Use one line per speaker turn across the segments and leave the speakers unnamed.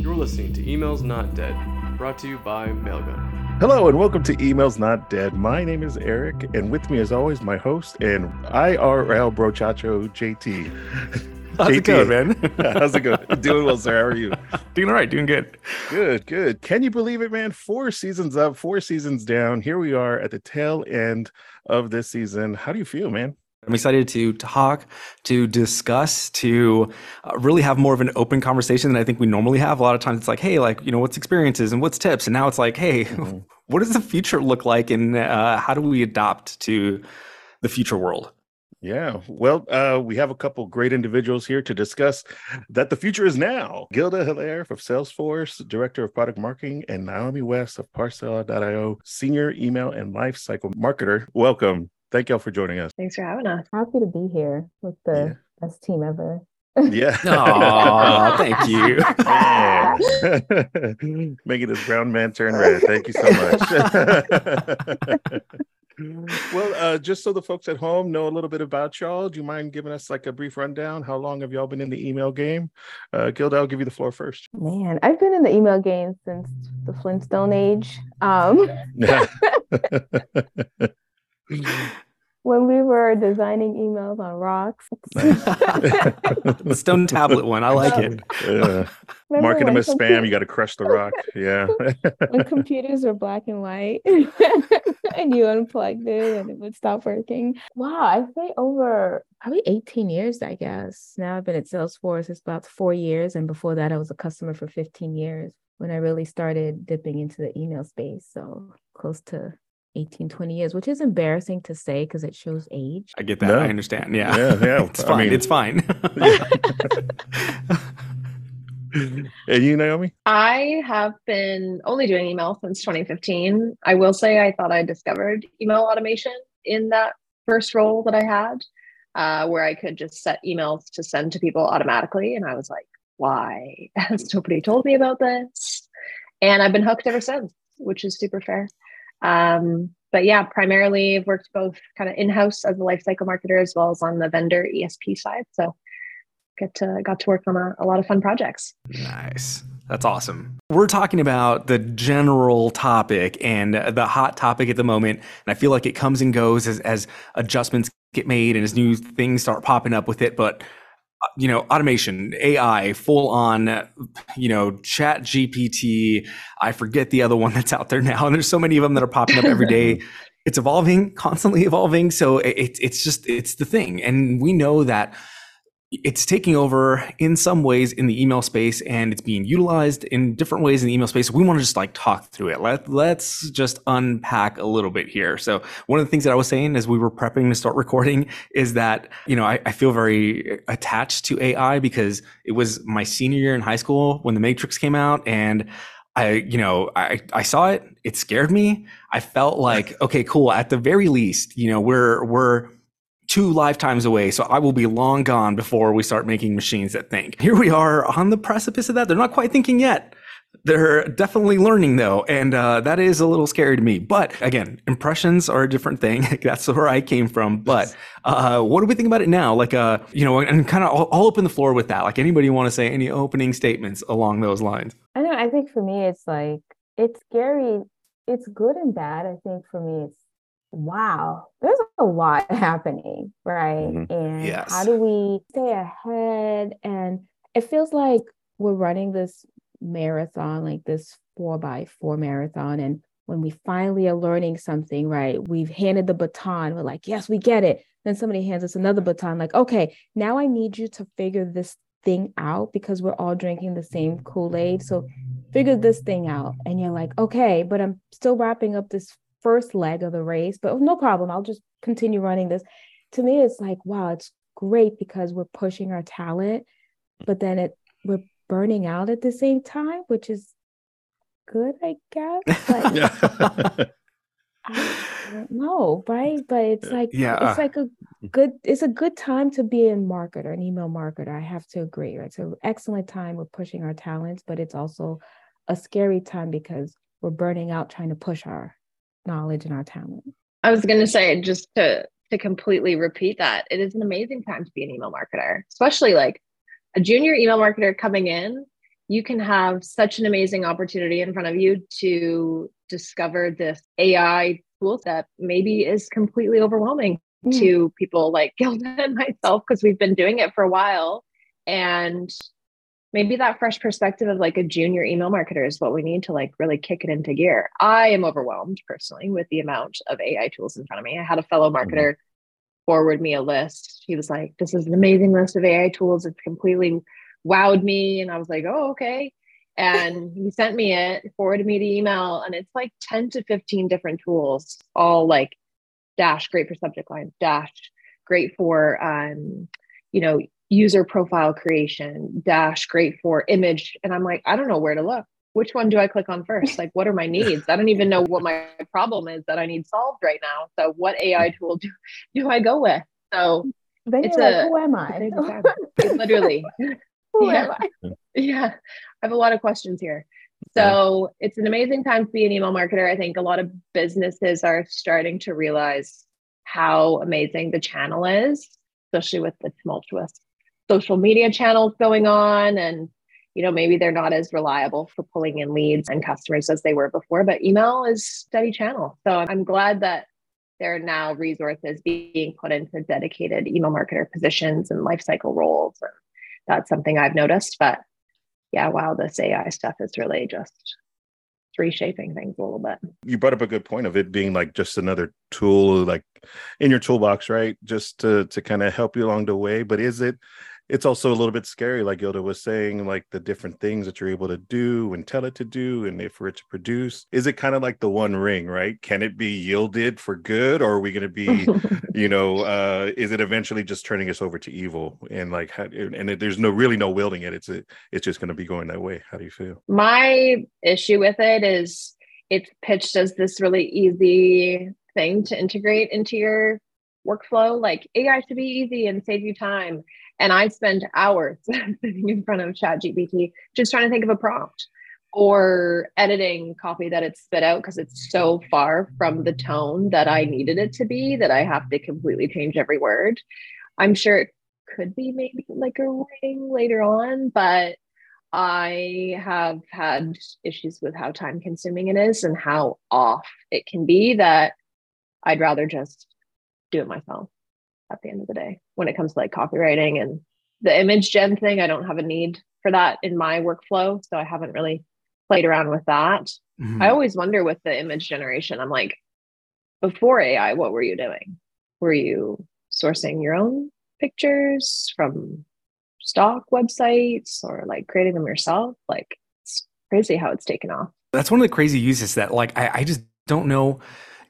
You're listening to Emails Not Dead, brought to you by Mailgun.
Hello and welcome to Emails Not Dead. My name is Eric, and with me, as always, my host and IRL brochacho JT.
How's
JT.
it going, man?
How's it going? Doing well, sir. How are you?
doing all right, doing good.
Good, good. Can you believe it, man? Four seasons up, four seasons down. Here we are at the tail end of this season. How do you feel, man?
I'm excited to talk, to discuss, to uh, really have more of an open conversation than I think we normally have. A lot of times it's like, hey, like, you know, what's experiences and what's tips? And now it's like, hey,
Mhm.
what does the future look like and uh, how do we adapt to the future world?
Yeah, well, uh, we have a couple great individuals here to discuss that the future is now. Guilda Hilaire of Salesforce, Director of Product Marketing, and Naomi West of Parcel.io, Senior Email and Lifecycle Marketer. Welcome. Thank y'all for joining us.
Thanks for having us.
Happy to be here with the best team ever.
Yeah.
Aw, thank you.
Man. Making this brown man turn red. Thank you so much. well, uh, just so the folks at home know a little bit about y'all, do you mind giving us like a brief rundown? How long have y'all been in the email game? Uh, Guilda, I'll give you the floor first.
Man, I've been in the email game since the Flintstone age. Um, when we were designing emails on rocks.
the stone tablet one, I like it.
Remember
marking them
when
as spam, you got to crush the rock. Yeah.
when computers were black and white and you unplugged it and it would stop working. Wow, I say over probably 18 years, I guess. Now I've been at Salesforce, it's about four years. And before that, I was a customer for 15 years when I really started dipping into the email space. So close to 18, 20 years, which is embarrassing to say because it shows age.
I get that.
No.
I understand. Yeah.
Yeah, yeah.
it's
I
fine.
mean-
it's fine.
and you, Naomi?
I have been only doing email since 2015. I will say I thought I discovered email automation in that first role that I had, uh, where I could just set emails to send to people automatically. And I was like, why has nobody told me about this? And I've been hooked ever since, which is super fair. Um, but yeah, primarily I've worked both kind of in-house as a lifecycle marketer as well as on the vendor ESP side. So get to got to work on a, a lot of fun projects.
Nice. That's awesome. We're talking about the general topic and the hot topic at the moment. And I feel like it comes and goes as, as adjustments get made and as new things start popping up with it. But, you know, automation, AI, full on, you know, ChatGPT. I forget the other one that's out there now. And there's so many of them that are popping up every day. It's evolving, constantly evolving. So it, it's just, it's the thing. And we know that it's taking over in some ways in the email space and it's being utilized in different ways in the email space. We want to just like talk through it. Let, let's just unpack a little bit here. So one of the things that I was saying as we were prepping to start recording is that, you know, I, I feel very uh, attached to AI because it was my senior year in high school when the Matrix came out and I, you know, I, I saw it. It scared me. I felt like, okay, cool. At the very least, you know, we're, we're, two lifetimes away. So I will be long gone before we start making machines that think. Here we are on the precipice of that. They're not quite thinking yet. They're definitely learning though, and uh, that is a little scary to me. But again, impressions are a different thing. That's where I came from. But uh, what do we think about it now? Like, uh, you know, and kind of, I'll, I'll open the floor with that. Like, anybody want to say any opening statements along those lines?
I know, I think for me, it's like, it's scary. It's good and bad. I think for me, it's wow, there's a lot happening, right?
Mhm.
And
Yes.
how do we stay ahead? And it feels like we're running this marathon, like this four by four marathon. And when we finally are learning something, right, we've handed the baton. We're like, yes, we get it. Then somebody hands us another baton, like, okay, now I need you to figure this thing out because we're all drinking the same Kool Aid. So figure this thing out. And you're like, okay, but I'm still wrapping up this first leg of the race, but no problem. I'll just continue running this. To me, it's like, wow, it's great because we're pushing our talent, but then it we're burning out at the same time, which is good, I guess. But I don't know, right? But it's like
Yeah.
it's like a good it's a good time to be a marketer, an email marketer. I have to agree, right? It's an excellent time we're pushing our talents, but it's also a scary time because we're burning out trying to push our knowledge and our talent.
I was going to say just to to completely repeat that it is an amazing time to be an email marketer, especially like a junior email marketer coming in. you can have such an amazing opportunity in front of you to discover this AI tool that maybe is completely overwhelming mm. to people like Guilda and myself because we've been doing it for a while. And maybe that fresh perspective of like a junior email marketer is what we need to like really kick it into gear. I am overwhelmed personally with the amount of AI tools in front of me. I had a fellow mm-hmm. marketer forward me a list. He was like, This is an amazing list of AI tools. It's completely wowed me. And I was like, Oh, okay. And he sent me it, forwarded me the email, and it's like 10 to 15 different tools, all like dash, great for subject lines, dash, great for um, you know, user profile creation, dash, great for image. And I'm like, I don't know where to look. Which one do I click on first? Like, what are my needs? I don't even know what my problem is that I need solved right now. So, what AI tool do, do I go with? So,
then it's a, like, who am I?
literally.
who
yeah.
am I?
Yeah. I have a lot of questions here. So, it's an amazing time to be an email marketer. I think a lot of businesses are starting to realize how amazing the channel is, especially with the tumultuous social media channels going on and you know maybe they're not as reliable for pulling in leads and customers as they were before but email is steady channel. So i'm glad that there are now resources being put into dedicated email marketer positions and lifecycle roles. And that's something i've noticed but yeah wow this ai stuff is really just reshaping things a little bit.
You brought up a good point of it being like just another tool like in your toolbox right? Just to to kind of help you along the way but is it it's also a little bit scary, like Yoda was saying, like the different things that you're able to do and tell it to do and for it to produce. Is it kind of like the one ring, right? Can it be yielded for good or are we going to be, you know, uh, is it eventually just turning us over to evil and like, how, and it, there's no really no wielding it. It's, a, it's just going to be going that way. How do you feel?
My issue with it is it's pitched as this really easy thing to integrate into your workflow. Like AI should be easy and save you time. And I spend hours sitting in front of ChatGPT just trying to think of a prompt or editing copy that it's spit out because it's so far from the tone that I needed it to be that I have to completely change every word. I'm sure it could be maybe like a ring later on, but I have had issues with how time consuming it is and how off it can be that I'd rather just do it myself at the end of the day when it comes to like copywriting and the image gen thing. I don't have a need for that in my workflow. So I haven't really played around with that. Mm-hmm. I always wonder with the image generation, I'm like, before AI, what were you doing? Were you sourcing your own pictures from stock websites or like creating them yourself? Like it's crazy how it's taken off.
That's one of the crazy uses that like I, I just don't know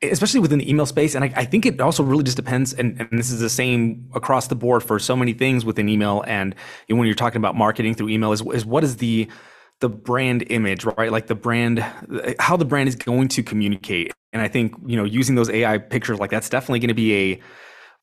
especially within the email space. And I, I, think it also really just depends. And, and, this is the same across the board for so many things within email. And when you're talking about marketing through email, is, is what is the the brand image, right? Like the brand, how the brand is going to communicate. And I think you know, using those AI pictures, like that's definitely going to be a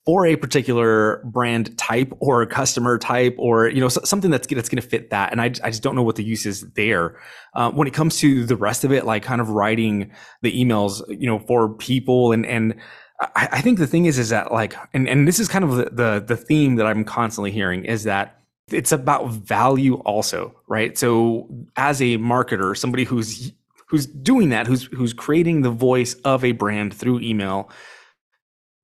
for a particular brand type or a customer type or you know something that's that's going to fit that and I, I just don't know what the use is there. Uh, when it comes to the rest of it like kind of writing the emails you know for people and and I, I think the thing is is that like and and this is kind of the, the the theme that I'm constantly hearing is that it's about value also right? So as a marketer somebody who's who's doing that who's who's creating the voice of a brand through email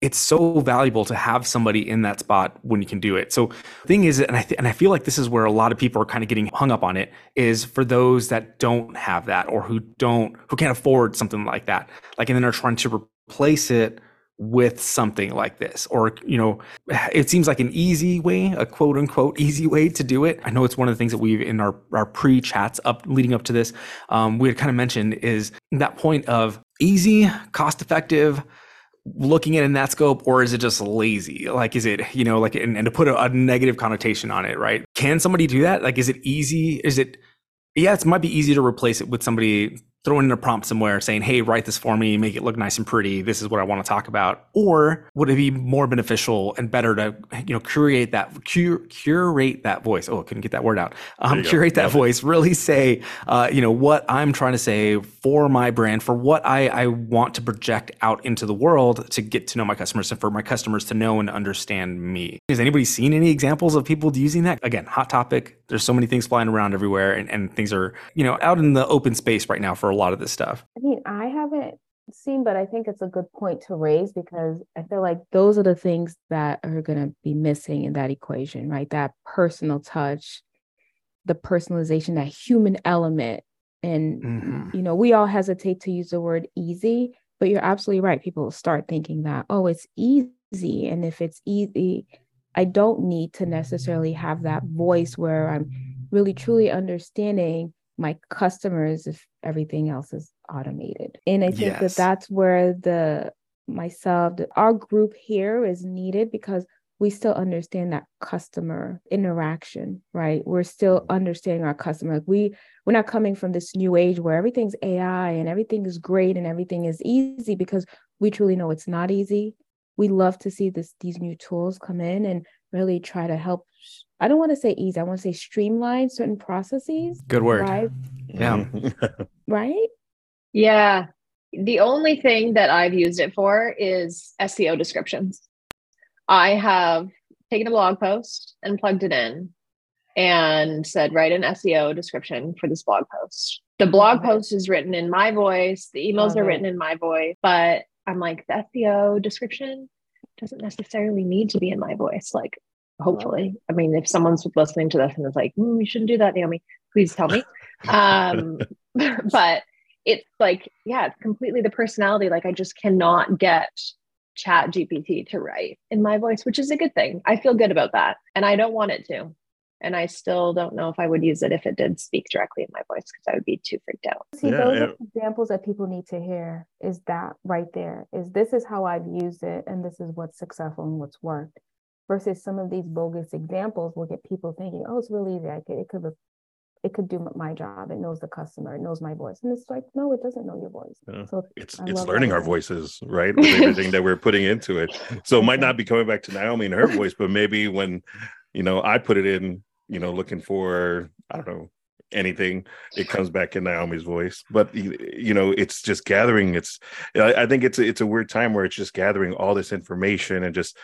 it's so valuable to have somebody in that spot when you can do it. So the thing is, and I th- and I feel like this is where a lot of people are kind of getting hung up on it is for those that don't have that or who don't who can't afford something like that, like and then are trying to replace it with something like this or you know it seems like an easy way a quote unquote easy way to do it i know it's one of the things that we've in our, our pre-chats up leading up to this um, we had kind of mentioned is that point of easy cost effective looking at in that scope or is it just lazy? Like is it you know like and, and to put a, a, negative connotation on it right? Can somebody do that? Like is it easy? Is it yeah it might be easy to replace it with somebody throwing in a prompt somewhere saying, hey, write this for me, make it look nice and pretty. This is what I want to talk about. Or would it be more beneficial and better to, you know, curate that, cure, curate that voice? Oh, I couldn't get that word out. Um, curate that voice, really say, uh, you know, what I'm trying to say for my brand, for what I, I want to project out into the world to get to know my customers and for my customers to know and understand me. Has anybody seen any examples of people using that? Again, hot topic There's so many things flying around everywhere, and, and things are, you know, out in the open space right now for a lot of this stuff.
I mean, I haven't seen, but I think it's a good point to raise because I feel like those are the things that are going to be missing in that equation, right? That personal touch, the personalization, that human element. And,
Mhm.
you know, we all hesitate to use the word easy, but you're absolutely right. People start thinking that, oh, it's easy. And if it's easy, I don't need to necessarily have that voice where I'm really truly understanding my customers if everything else is automated. And I think
Yes.
that that's where the myself, the, our group here is needed because we still understand that customer interaction, right? We're still understanding our customer. Like we we're not coming from this new age where everything's AI and everything is great and everything is easy because we truly know it's not easy. We love to see this these new tools come in and really try to help. I don't want to say easy. I want to say streamline certain processes.
Good word.
Right.
Yeah.
Right.
Yeah. The only thing that I've used it for is SEO descriptions. I have taken a blog post and plugged it in and said, write an SEO description for this blog post. The blog post is written in my voice, the emails
Love
are
it.
written in my voice, but I'm like, the SEO description doesn't necessarily need to be in my voice. Like, hopefully. I mean, if someone's listening to this and is like, mm, you shouldn't do that, Naomi, please tell me. Um, but it's like, yeah, it's completely the personality. Like, I just cannot get ChatGPT to write in my voice which is a good thing i feel good about that and i don't want it to and i still don't know if i would use it if it did speak directly in my voice because i would be too freaked out
See,
Yeah,
those
yeah.
are examples that people need to hear is that right there is this is how I've used it and this is what's successful and what's worked versus some of these bogus examples will get people thinking, oh, it's really easy. I could, it could, it could do my job. It knows the customer. It knows my voice. And it's like, no, it doesn't know your voice.
Yeah.
So
it's
I
it's learning
that.
our voices, right? With everything that we're putting into it. So it might not be coming back to Naomi and her voice, but maybe when you know I put it in, you know, looking for I don't know anything, it comes back in Naomi's voice. But you know, it's just gathering. It's I, think it's it's a weird time where it's just gathering all this information and just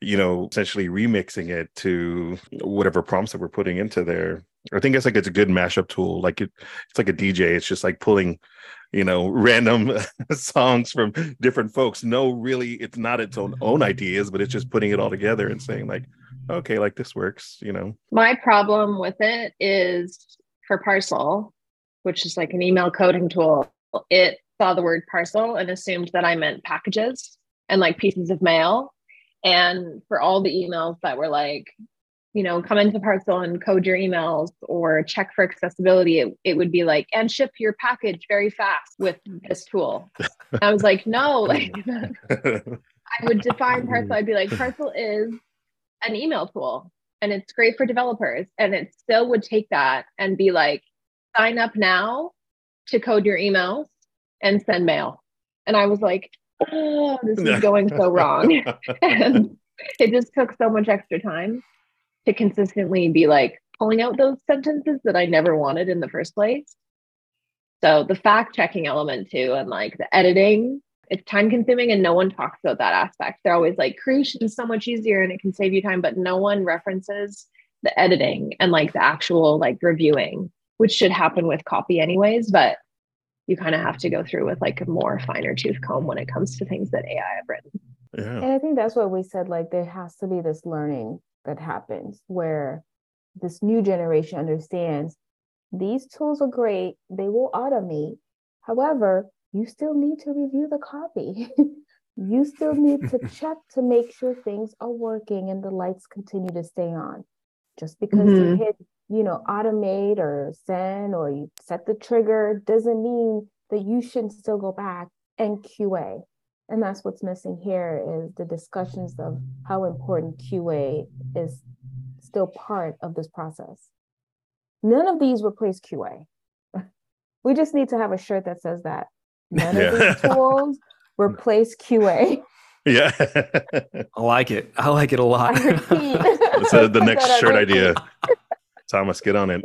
you know essentially remixing it to whatever prompts that we're putting into there. I think it's like it's a good mashup tool. Like it, it's like a DJ. It's just like pulling you know random songs from different folks. No really it's not its own own ideas but it's just putting it all together and saying like okay like this works you know?
My problem with it is for parcel, which is like an email coding tool, it saw the word parcel and assumed that I meant packages and like pieces of mail. And for all the emails that were like, you know, come into parcel and code your emails or check for accessibility, it, it would be like, and ship your package very fast with this tool. And I was like, no, like I would define parcel. I'd be like, parcel is an email tool and it's great for developers. And it still would take that and be like, sign up now to code your emails and send mail. And I was like, oh, this is going so wrong. and it just took so much extra time to consistently be like pulling out those sentences that I never wanted in the first place. So the fact checking element too, and like the editing, it's time consuming and no one talks about that aspect. They're always like creation is so much easier and it can save you time, but no one references the editing and like the actual like reviewing, which should happen with copy anyways, but you kind of have to go through with like a more finer tooth comb when it comes to things that AI have written.
yeah
And I think that's what we said, like there has to be this learning that happens where this new generation understands these tools are great, they will automate. However, you still need to review the copy. you still need to check to make sure things are working and the lights continue to stay on. Just because you
Mhm.
hit, you know, automate or send or you set the trigger doesn't mean that you shouldn't still go back and QA. And that's what's missing here is the discussions of how important QA is still part of this process. None of these replace QA. we just need to have a shirt that says that. None of these tools replace QA.
yeah
I like it. I like it a lot.
I repeat.
That's uh, the next shirt idea thomas get on it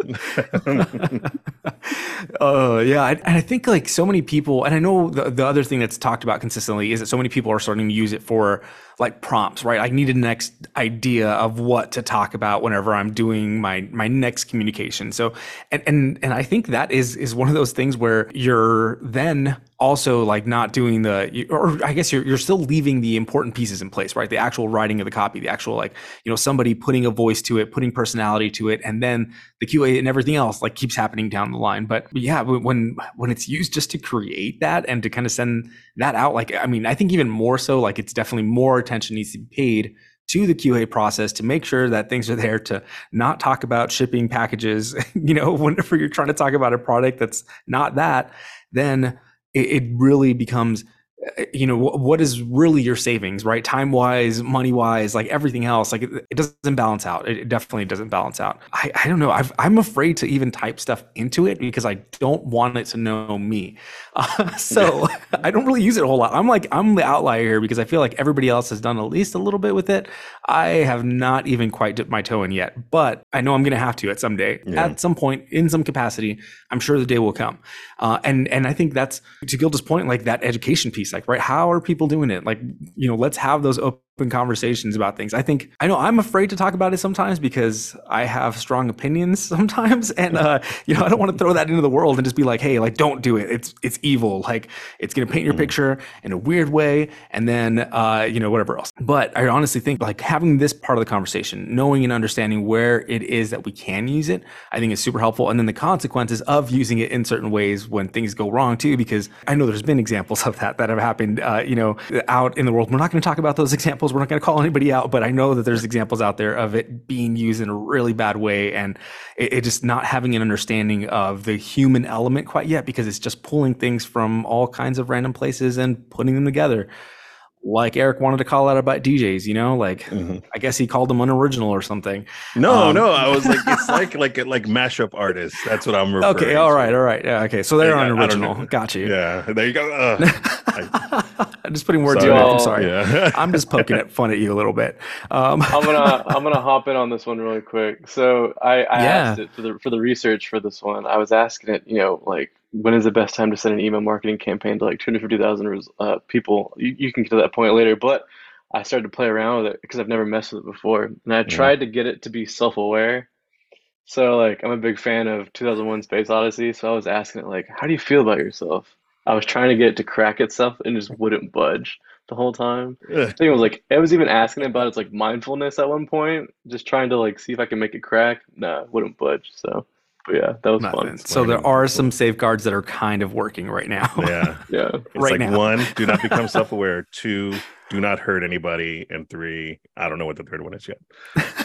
Oh yeah, I- and I think like so many people, and I know the, the other thing that's talked about consistently is that so many people are starting to use it for like prompts, right? I need a next idea of what to talk about whenever I'm doing my my next communication. So and and and I think that is is one of those things where you're then also like not doing the or I guess you're you're still leaving the important pieces in place, right? The actual writing of the copy, the actual like, you know, somebody putting a voice to it, putting personality to it, and then the QA and everything else like keeps happening down the line. But yeah, when when it's used just to create that and to kind of send that out, like I mean, I think even more so, like it's definitely more attention needs to be paid to the QA process to make sure that things are there to not talk about shipping packages. you know, whenever you're trying to talk about a product that's not that, then it, it really becomes you know what is really your savings right? Time wise money wise like everything else like it, it doesn't balance out. It, definitely doesn't balance out. I, I don't know. I am afraid to even type stuff into it because i don't want it to know me. Uh, so i don't really use it a whole lot. I'm like i'm the outlier here because i feel like everybody else has done at least a little bit with it. I have not even quite dipped my toe in yet but i know i'm going to have to at some day. Yeah. at some point in some capacity i'm sure the day will come uh, and and i think that's to guilda's point like that education piece like right how are people doing it? Like you know let's have those open open conversations about things. I think I know I'm afraid to talk about it sometimes because I have strong opinions sometimes, and uh, you know I don't want to throw that into the world and just be like, hey, like don't do it. It's it's evil. Like it's gonna paint your mm. picture in a weird way, and then uh, you know whatever else. But I honestly think like having this part of the conversation, knowing and understanding where it is that we can use it, I think is super helpful. And then the consequences of using it in certain ways when things go wrong too, because I know there's been examples of that that have happened, uh, you know, out in the world. We're not going to talk about those examples examples. We're not going to call anybody out, but I know that there's examples out there of it being used in a really bad way and it, it, just not having an understanding of the human element quite yet because it's just pulling things from all kinds of random places and putting them together like Eric wanted to call out about DJs, you know, like mm-hmm. I guess he called them unoriginal or something.
No, um, no, I was like, it's like like like mashup artists. That's what I'm referring.
Okay, all right, to. all right, yeah, okay. So they're yeah, unoriginal. Got you.
Yeah, there you go. Uh,
I, am just putting words in your mouth. I'm sorry. Yeah. I'm just poking at fun at you a little bit.
Um, I'm gonna I'm gonna hop in on this one really quick. So I, I yeah. asked it for the for the research for this one. I was asking it, you know, like when is the best time to send an email marketing campaign to like 250,000 uh, people? You, you can get to that point later, but I started to play around with it because I've never messed with it before. And I tried to get it to be self aware. So, like, I'm a big fan of 2001 Space Odyssey. So I was asking it, like, how do you feel about yourself? I was trying to get it to crack itself and just wouldn't budge the whole time. I think it was like, I was even asking it about its like mindfulness at one point, just trying to like see if I can make it crack. Nah, wouldn't budge. So but yeah, that was Nothing. fun.
So there are some safeguards that are kind of working right now.
Yeah,
yeah.
It's right like now. one, do not become self-aware. Two, do not hurt anybody, and three, I don't know what the third one is yet.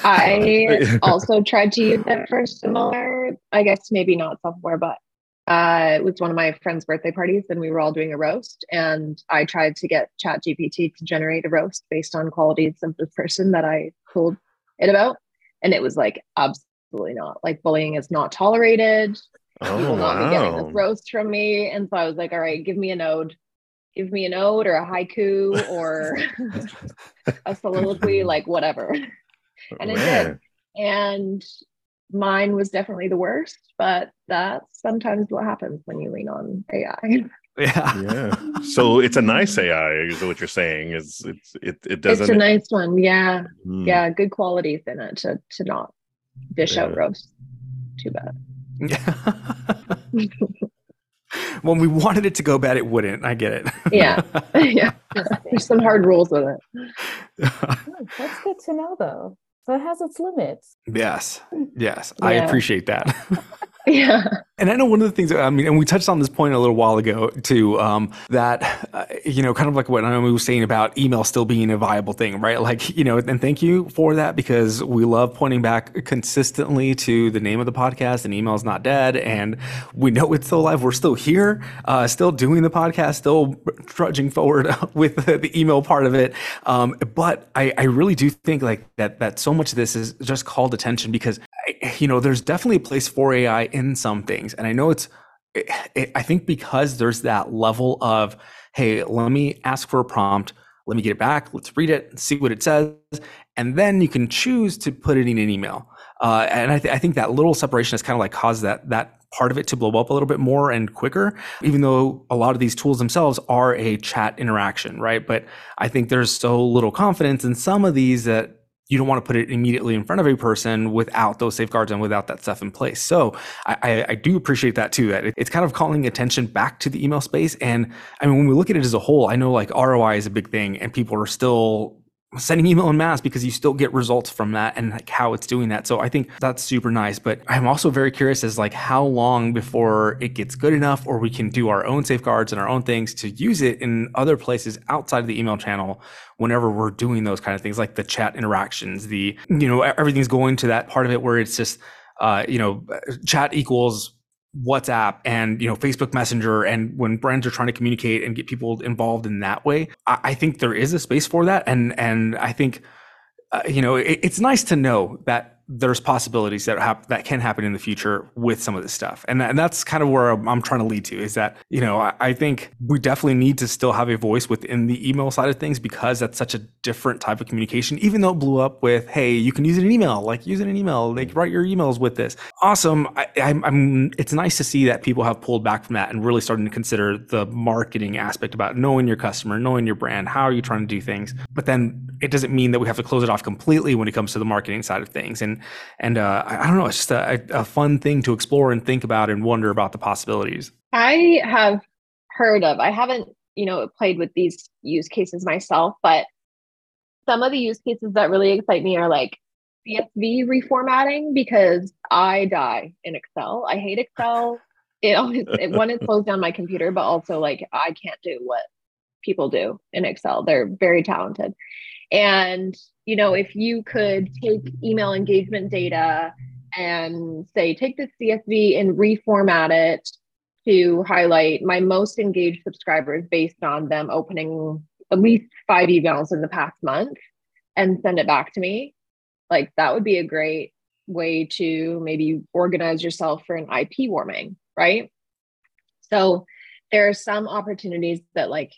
I also tried to use it for similar, I guess maybe not self-aware, but uh, it was one of my friend's birthday parties, and we were all doing a roast. And I tried to get ChatGPT to generate a roast based on qualities of the person that I told it about, and it was like absolutely absolutely not. Like bullying is not tolerated. Oh, you will not be getting this roast from me. And so I was like, all right, give me an ode. Give me an ode or a haiku or a soliloquy, like whatever. And it did. And mine was definitely the worst, but that's sometimes what happens when you lean on AI.
Yeah.
Yeah. So it's a nice AI, is what you're saying. Is it's it it doesn't
It's a nice one. Yeah. Mm. Yeah. Good qualities in it to to not dish yeah. out roast. Too bad.
Yeah. when we wanted it to go bad, it wouldn't. I get it.
yeah. Yeah. There's some hard rules with it.
That's good to know, though. So it has its limits.
Yes. Yes. Yeah. I appreciate that.
Yeah.
And I know one of the things, I mean, and we touched on this point a little while ago too, um, that, uh, you know, kind of like what Naomi was saying about email still being a viable thing, right? Like, you know, and thank you for that because we love pointing back consistently to the name of the podcast and email is not dead. And we know it's still alive. We're still here, uh, still doing the podcast, still trudging forward with the email part of it. Um, but I, I really do think like that, that so much of this is just called attention because, you know, there's definitely a place for AI in some things. And I know it's, it, it, I think because there's that level of, hey, let me ask for a prompt, let me get it back, let's read it, see what it says, and then you can choose to put it in an email. Uh, and I, th- I, think that little separation has kind of like caused that that part of it to blow up a little bit more and quicker, even though a lot of these tools themselves are a chat interaction, right? But I think there's so little confidence in some of these that you don't want to put it immediately in front of a person without those safeguards and without that stuff in place. So I, I, do appreciate that too. That it's kind of calling attention back to the email space. And I mean, when we look at it as a whole, I know like ROI is a big thing, and people are still sending email in mass because you still get results from that and like how it's doing that. So I think that's super nice. But I'm also very curious as like how long before it gets good enough or we can do our own safeguards and our own things to use it in other places outside of the email channel whenever we're doing those kind of things like the chat interactions, the you know, everything's going to that part of it where it's just uh, you know, chat equals WhatsApp and you know Facebook Messenger and when brands are trying to communicate and get people involved in that way, I, I think there is a space for that, and and I think uh, you know it, it's nice to know that there's possibilities that hap- that can happen in the future with some of this stuff, and and that's kind of where I'm, trying to lead to is that you know I, I, think we definitely need to still have a voice within the email side of things because that's such a different type of communication. Even though it blew up with hey, you can use it in email, like use it in email, like write your emails with this. Awesome. I, I'm it's nice to see that people have pulled back from that and really starting to consider the marketing aspect about knowing your customer, knowing your brand, how are you trying to do things. But then it doesn't mean that we have to close it off completely when it comes to the marketing side of things. And and uh, I, I, don't know, it's just a, a fun thing to explore and think about and wonder about the possibilities.
I have heard of. I haven't, you know, played with these use cases myself, but some of the use cases that really excite me are like CSV reformatting because I die in Excel. I hate Excel. It always it, one it slows down my computer, but also like I can't do what people do in Excel. They're very talented. And, you know, if you could take email engagement data and say, take this CSV and reformat it to highlight my most engaged subscribers based on them opening at least five emails in the past month and send it back to me, like that would be a great way to maybe organize yourself for an IP warming, right? So there are some opportunities that like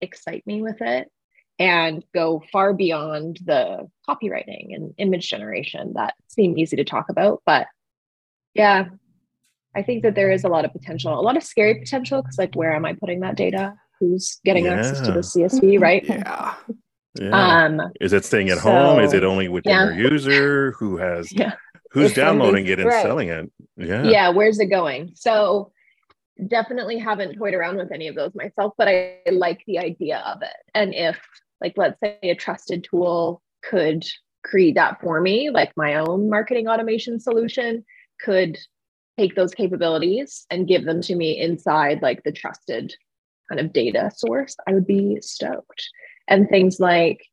excite me with it and go far beyond the copywriting and image generation that seem easy to talk about. But yeah, I think that there is a lot of potential, a lot of scary potential because, like, where am I putting that data? Who's getting yeah. access to the CSV, right?
Yeah.
Yeah. Um, is it staying at so, home? Is it only within yeah. your user? Who has? Yeah. Who's it's downloading it and right. selling it? Yeah.
Yeah. Where's it going? So definitely haven't toyed around with any of those myself, but I like the idea of it. And if like let's say a trusted tool could create that for me like my own marketing automation solution could take those capabilities and give them to me inside like the trusted kind of data source i would be stoked. And things like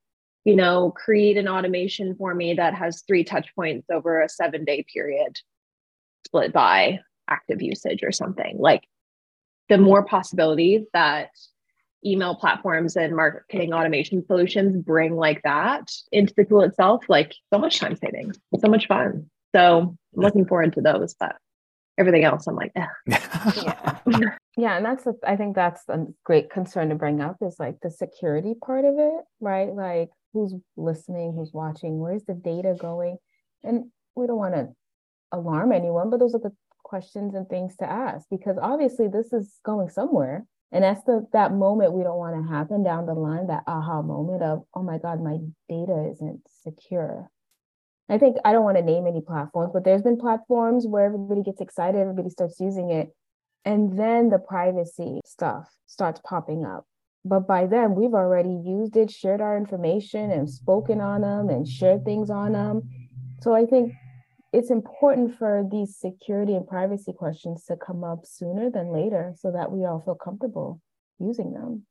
you know create an automation for me that has three touch points over a seven day period split by active usage or something. Like the more possibilities that email platforms and marketing automation solutions bring like that into the tool itself, like so much time saving, so much fun. So I'm looking forward to those, but everything else, I'm like, eh.
yeah. yeah. And that's, I think that's a great concern to bring up is like the security part of it, right? Like who's listening, who's watching, where's the data going? And we don't want to alarm anyone, but those are the questions and things to ask because obviously this is going somewhere and that's the that moment we don't want to happen down the line, that aha moment of, oh my God, my data isn't secure. I think I don't want to name any platforms, but there's been platforms where everybody gets excited, everybody starts using it, and then the privacy stuff starts popping up. But by then, we've already used it, shared our information, and spoken on them and shared things on them. So I think it's important for these security and privacy questions to come up sooner than later so that we all feel comfortable using them.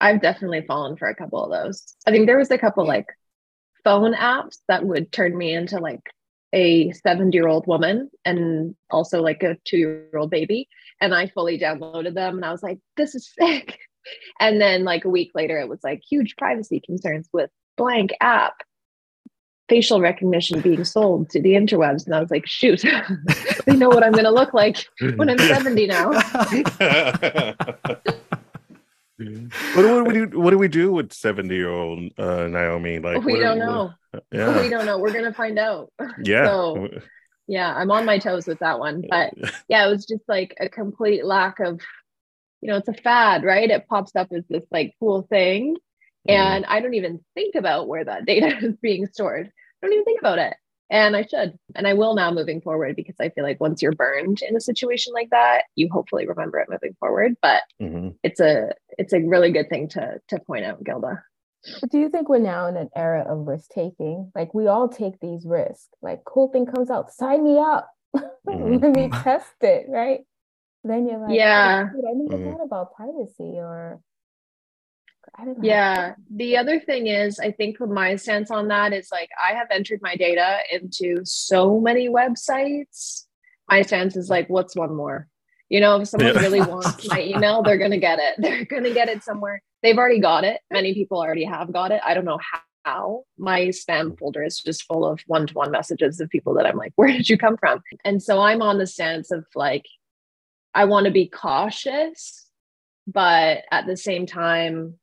I've definitely fallen for a couple of those. I think there was a couple like phone apps that would turn me into like a 70 year old woman and also like a two year old baby. And I fully downloaded them and I was like, this is sick. And then like a week later, it was like huge privacy concerns with blank app facial recognition being sold to the interwebs. And I was like, shoot, they know what I'm going to look like when I'm 70 now.
what, do we do? What do we do with 70 year old uh, Naomi?
Like, we don't know. yeah. We don't know. We're going to find out.
Yeah. So,
Yeah, I'm on my toes with that one. But yeah, it was just like a complete lack of, you know, it's a fad, right? It pops up as this like cool thing. Mm-hmm. And I don't even think about where that data is being stored. I don't even think about it. And I should. And I will now moving forward because I feel like once you're burned in a situation like that, you hopefully remember it moving forward. But mm-hmm. it's a it's a really good thing to to point out, Guilda.
But do you think we're now in an era of risk taking? Like we all take these risks. Like cool thing comes out, sign me up. Mm-hmm. Let me test it, right? Then you're like,
yeah,
oh, I never mm-hmm. thought about privacy or
yeah. The other thing is, I think my stance on that is like I have entered my data into so many websites. My stance is like, what's one more? You know, if someone yeah. really wants my email, they're going to get it. They're going to get it somewhere. They've already got it. Many people already have got it. I don't know how. My spam folder is just full of one to one messages of people that I'm like, where did you come from? And so I'm on the stance of like, I want to be cautious, but at the same time,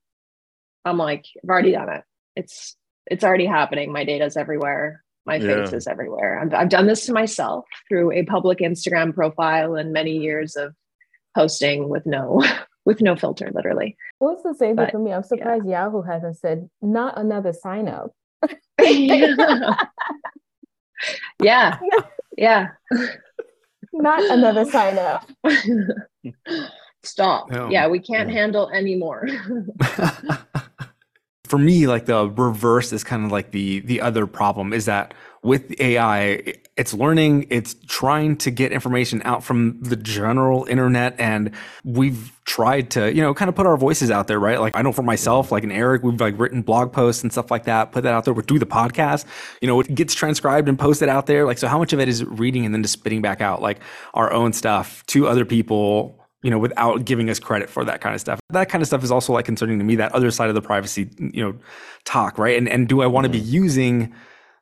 I'm like, I've already done it. It's it's already happening. My data's everywhere. My face is everywhere. I've, I've done this to myself through a public Instagram profile and many years of posting with no with no filter, literally.
Well, it's the same thing for me. I'm surprised yeah. Yahoo hasn't said not another sign up.
yeah. Yeah.
Not another sign up.
Stop. No. Yeah, we can't yeah. handle anymore
for me like the reverse is kind of like the the other problem is that with ai it's learning it's trying to get information out from the general internet and we've tried to you know kind of put our voices out there right? Like i know for myself like in eric we've like written blog posts and stuff like that put that out there we do the podcast you know it gets transcribed and posted out there like so how much of it is reading and then just spitting back out like our own stuff to other people you know, without giving us credit for that kind of stuff. That kind of stuff is also like concerning to me, that other side of the privacy, you know, talk, right? And and do I want to mm-hmm. be using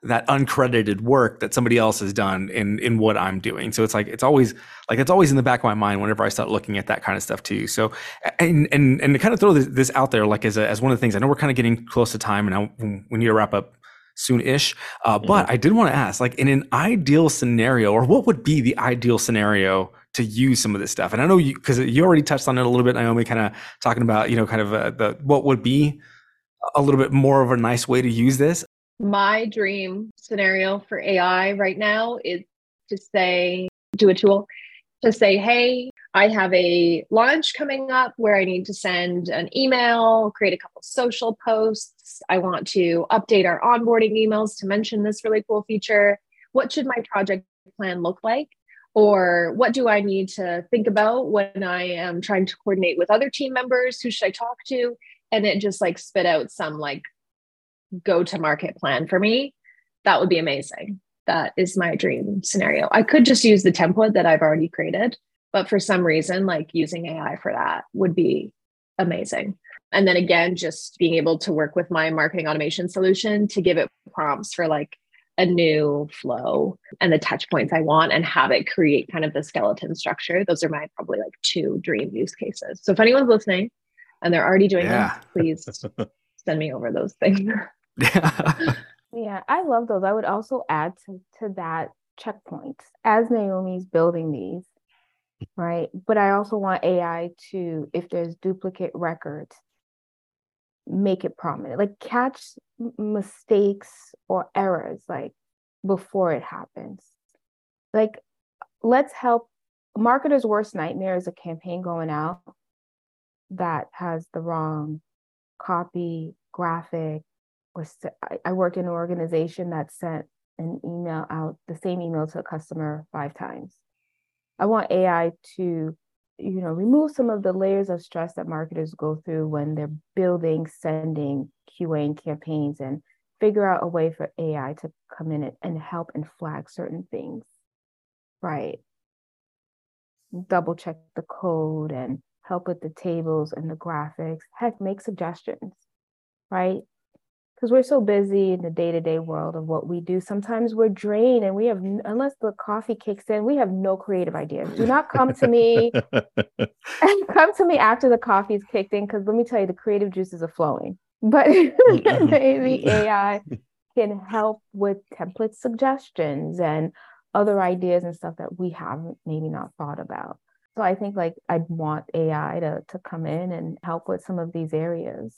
that uncredited work that somebody else has done in in what I'm doing. So it's like it's always like it's always in the back of my mind whenever I start looking at that kind of stuff too. So and and and to kind of throw this, this out there like as a, as one of the things I know we're kind of getting close to time and I, we need to wrap up soon-ish. Uh, mm-hmm. But I did want to ask, like in an ideal scenario, or what would be the ideal scenario to use some of this stuff. And I know you because you already touched on it a little bit, Naomi, kind of talking about you know kind of uh, the what would be a little bit more of a nice way to use this.
My dream scenario for AI right now is to say do a tool to say, hey, I have a launch coming up where I need to send an email, create a couple social posts. I want to update our onboarding emails to mention this really cool feature. What should my project plan look like? Or what do I need to think about when I am trying to coordinate with other team members? Who should I talk to? And it just like spit out some like go to market plan for me. That would be amazing. That is my dream scenario. I could just use the template that I've already created, but for some reason, like using AI for that would be amazing. And then again, just being able to work with my marketing automation solution to give it prompts for like a new flow and the touch points I want and have it create kind of the skeleton structure. Those are my probably like two dream use cases. So if anyone's listening and they're already doing yeah. them, please send me over those things.
yeah, I love those. I would also add to, to that checkpoints as Naomi's building these, right? But I also want AI to, if there's duplicate records, make it prominent like catch mistakes or errors like before it happens. Like let's help marketers worst nightmare is a campaign going out that has the wrong copy graphic or i worked in an organization that sent an email out the same email to a customer five times. I want ai to you know remove some of the layers of stress that marketers go through when they're building sending qaing campaigns and figure out a way for ai to come in and help and flag certain things. Right. Double check the code and help with the tables and the graphics. Heck make suggestions. Right because we're so busy in the day-to-day world of what we do sometimes we're drained and we have unless the coffee kicks in we have no creative ideas do not come to me come to me after the coffee's kicked in because let me tell you the creative juices are flowing but maybe ai can help with template suggestions and other ideas and stuff that we haven't maybe not thought about. So I think like I'd want AI to to come in and help with some of these areas.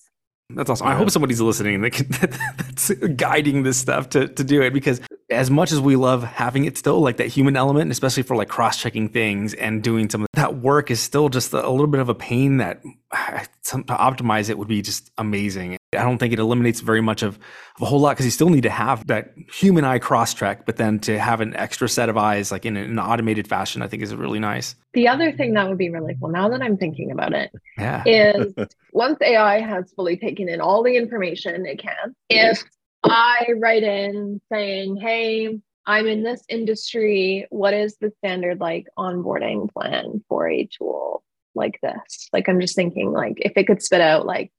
That's awesome. I hope somebody's listening that can, that's guiding this stuff to, to do it because as much as we love having it still like that human element, especially for like cross checking things and doing some of that work is still just a little bit of a pain that to optimize it would be just amazing. I don't think it eliminates very much of, of a whole lot because you still need to have that human eye cross check, but then to have an extra set of eyes, like in an automated fashion, I think is really nice.
The other thing that would be really cool now that I'm thinking about it
yeah.
is once AI has fully taken in all the information it can, if I write in saying, hey, I'm in this industry, what is the standard like onboarding plan for a tool like this? Like, I'm just thinking, like, if it could spit out, like,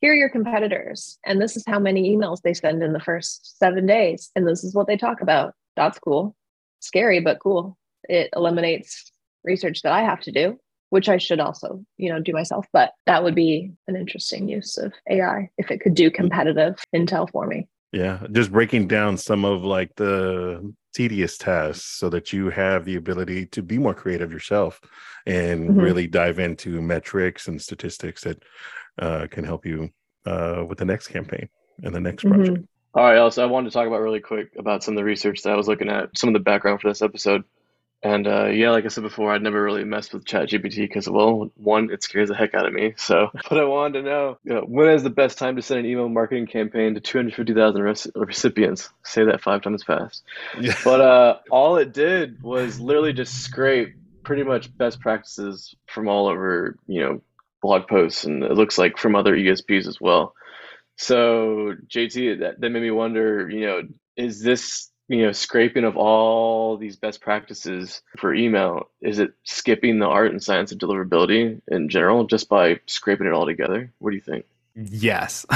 here are your competitors, and this is how many emails they send in the first seven days, and this is what they talk about. That's cool. Scary, but cool. It eliminates research that I have to do, which I should also, you know, do myself. But that would be an interesting use of AI if it could do competitive intel for me.
Yeah, just breaking down some of like the tedious tasks so that you have the ability to be more creative yourself and mm-hmm. really dive into metrics and statistics that uh, can help you uh, with the next campaign and the next mm-hmm. project.
All right, Elsa, I wanted to talk about really quick about some of the research that I was looking at, some of the background for this episode. And uh, yeah, like I said before, I'd never really messed with ChatGPT because, well, one, it scares the heck out of me. So, but I wanted to know, you know when is the best time to send an email marketing campaign to 250,000 recipients? Say that five times fast. Yeah. But uh, all it did was literally just scrape pretty much best practices from all over, you know, blog posts, and it looks like from other ESPs as well. So, JT, that, that made me wonder, you know, is this you know scraping of all these best practices for email is it skipping the art and science of deliverability in general just by scraping it all together? What do you think
Yes.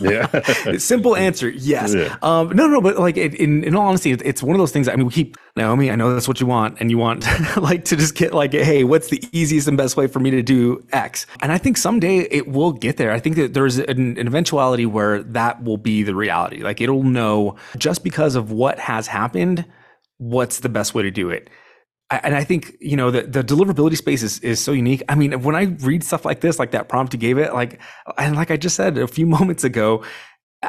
yeah. Simple answer. Yes. Yeah. Um, no, no, but like it, in, in all honesty, it's one of those things. I mean, we keep Naomi. I know that's what you want, and you want like to just get like, hey, what's the easiest and best way for me to do X? And I think someday it will get there. I think that there's an, an eventuality where that will be the reality. Like it'll know just because of what has happened, what's the best way to do it and I think you know the, the deliverability space is, is so unique. I mean, when I read stuff like this, like that prompt you gave it, like and like I just said a few moments ago,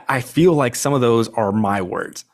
I feel like some of those are my words.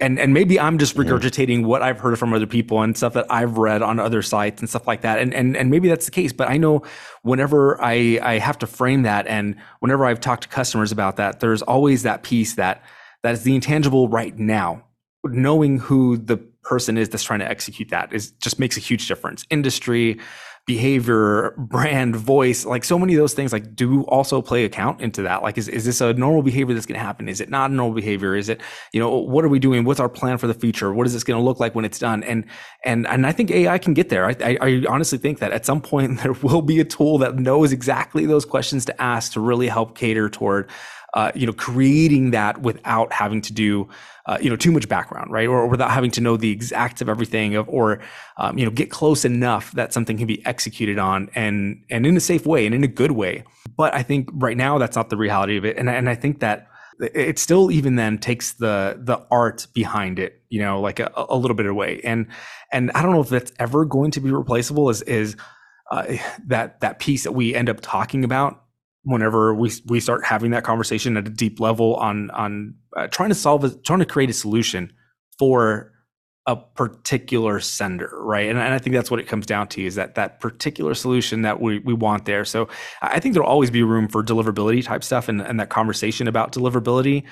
And and maybe I'm just mm-hmm. regurgitating what I've heard from other people and stuff that I've read on other sites and stuff like that. And and and maybe that's the case. But I know whenever I I have to frame that, and whenever I've talked to customers about that, there's always that piece that that is the intangible right now. Knowing who the person is that's trying to execute that is just makes a huge difference. Industry, behavior, brand, voice, like so many of those things like do also play account into that. Like is, is this a normal behavior that's going to happen? Is it not a normal behavior? Is it, you know, what are we doing? What's our plan for the future? What is this going to look like when it's done? And and and I think AI can get there. I, I, I honestly think that at some point there will be a tool that knows exactly those questions to ask to really help cater toward uh, you know, creating that without having to do, uh, you know, too much background, right? Or, or, without having to know the exacts of everything, of, or um, you know, get close enough that something can be executed on and and in a safe way and in a good way. But I think right now that's not the reality of it, and and I think that it still even then takes the the art behind it, you know, like a, a little bit away. And and I don't know if that's ever going to be replaceable. Is is uh, that that piece that we end up talking about whenever we we start having that conversation at a deep level on on uh, trying to solve a, trying to create a solution for a particular sender right? And, and i think that's what it comes down to is that that particular solution that we, we want there. So i think there'll always be room for deliverability type stuff and, and that conversation about deliverability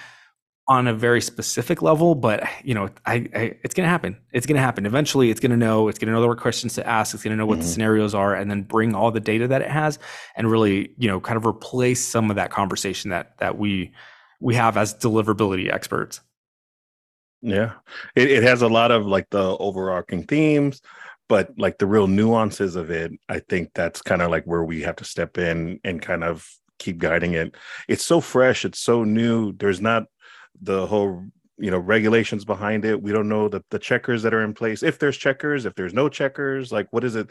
on a very specific level, but you know, I, I it's going to happen. It's going to happen. Eventually, it's going to know. It's going to know the questions to ask. It's going to know what mm-hmm. the scenarios are, and then bring all the data that it has, and really, you know, kind of replace some of that conversation that that we we have as deliverability experts.
Yeah, it, it has a lot of like the overarching themes, but like the real nuances of it. I think that's kind of like where we have to step in and kind of keep guiding it. It's so fresh. It's so new. There's not the whole you know regulations behind it we don't know the, the checkers that are in place if there's checkers if there's no checkers like what is it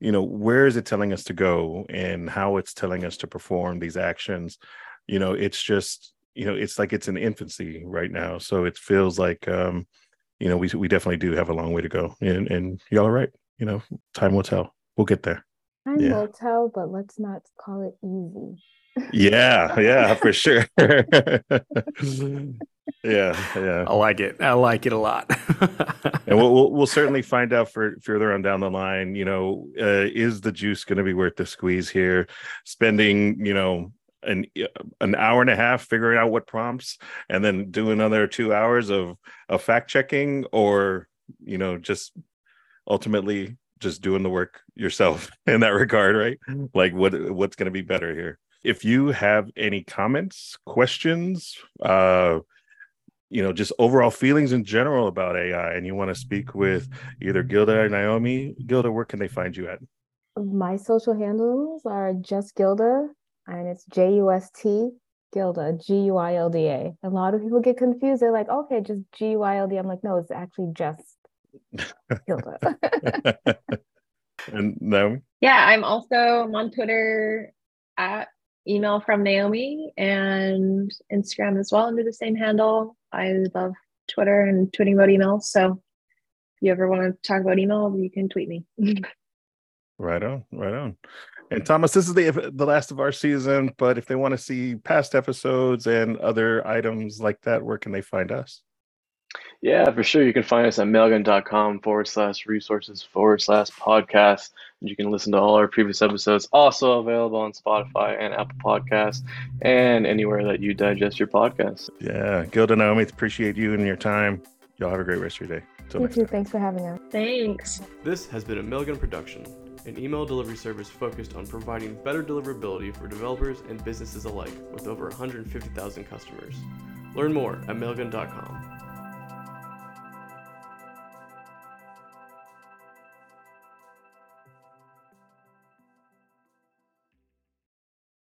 you know where is it telling us to go and how it's telling us to perform these actions you know it's just you know it's like it's in infancy right now so it feels like um you know, we we definitely do have a long way to go, and and y'all are right. You know, time will tell. We'll get there.
Time yeah. will tell, but let's not call it easy.
Yeah, yeah, for sure. yeah, yeah.
I like it. I like it a lot.
and we'll, we'll, we'll certainly find out for further on down the line. You know, uh, is the juice going to be worth the squeeze here? Spending, you know, an an hour and a half figuring out what prompts, and then do another two hours of of fact checking, or you know, just ultimately just doing the work yourself in that regard, right? Like what what's going to be better here? If you have any comments, questions, uh, you know, just overall feelings in general about AI, and you want to speak with either Guilda or Naomi, Guilda, where can they find you at?
My social handles are just Guilda, and it's J U S T Guilda, G U I L D A. A lot of people get confused. They're like, okay, just G U I L D. I'm like, no, it's actually just Guilda.
and Naomi?
Yeah, I'm also on Twitter at email from Naomi and Instagram as well under the same handle. I love Twitter and tweeting about emails. So if you ever want to talk about email, you can tweet me.
right on, right on. And Thomas, this is the the last of our season, but if they want to see past episodes and other items like that, where can they find us?
Yeah, for sure. You can find us at mailgun.com forward slash resources forward slash podcast. And you can listen to all our previous episodes, also available on Spotify and Apple Podcasts and anywhere that you digest your podcasts.
Yeah. Guilda Naomi, appreciate you and your time. Y'all have a great rest of your day.
Until you too. Time. Thanks for having us.
Thanks.
This has been a Mailgun production, an email delivery service focused on providing better deliverability for developers and businesses alike with over 150,000 customers. Learn more at mailgun.com.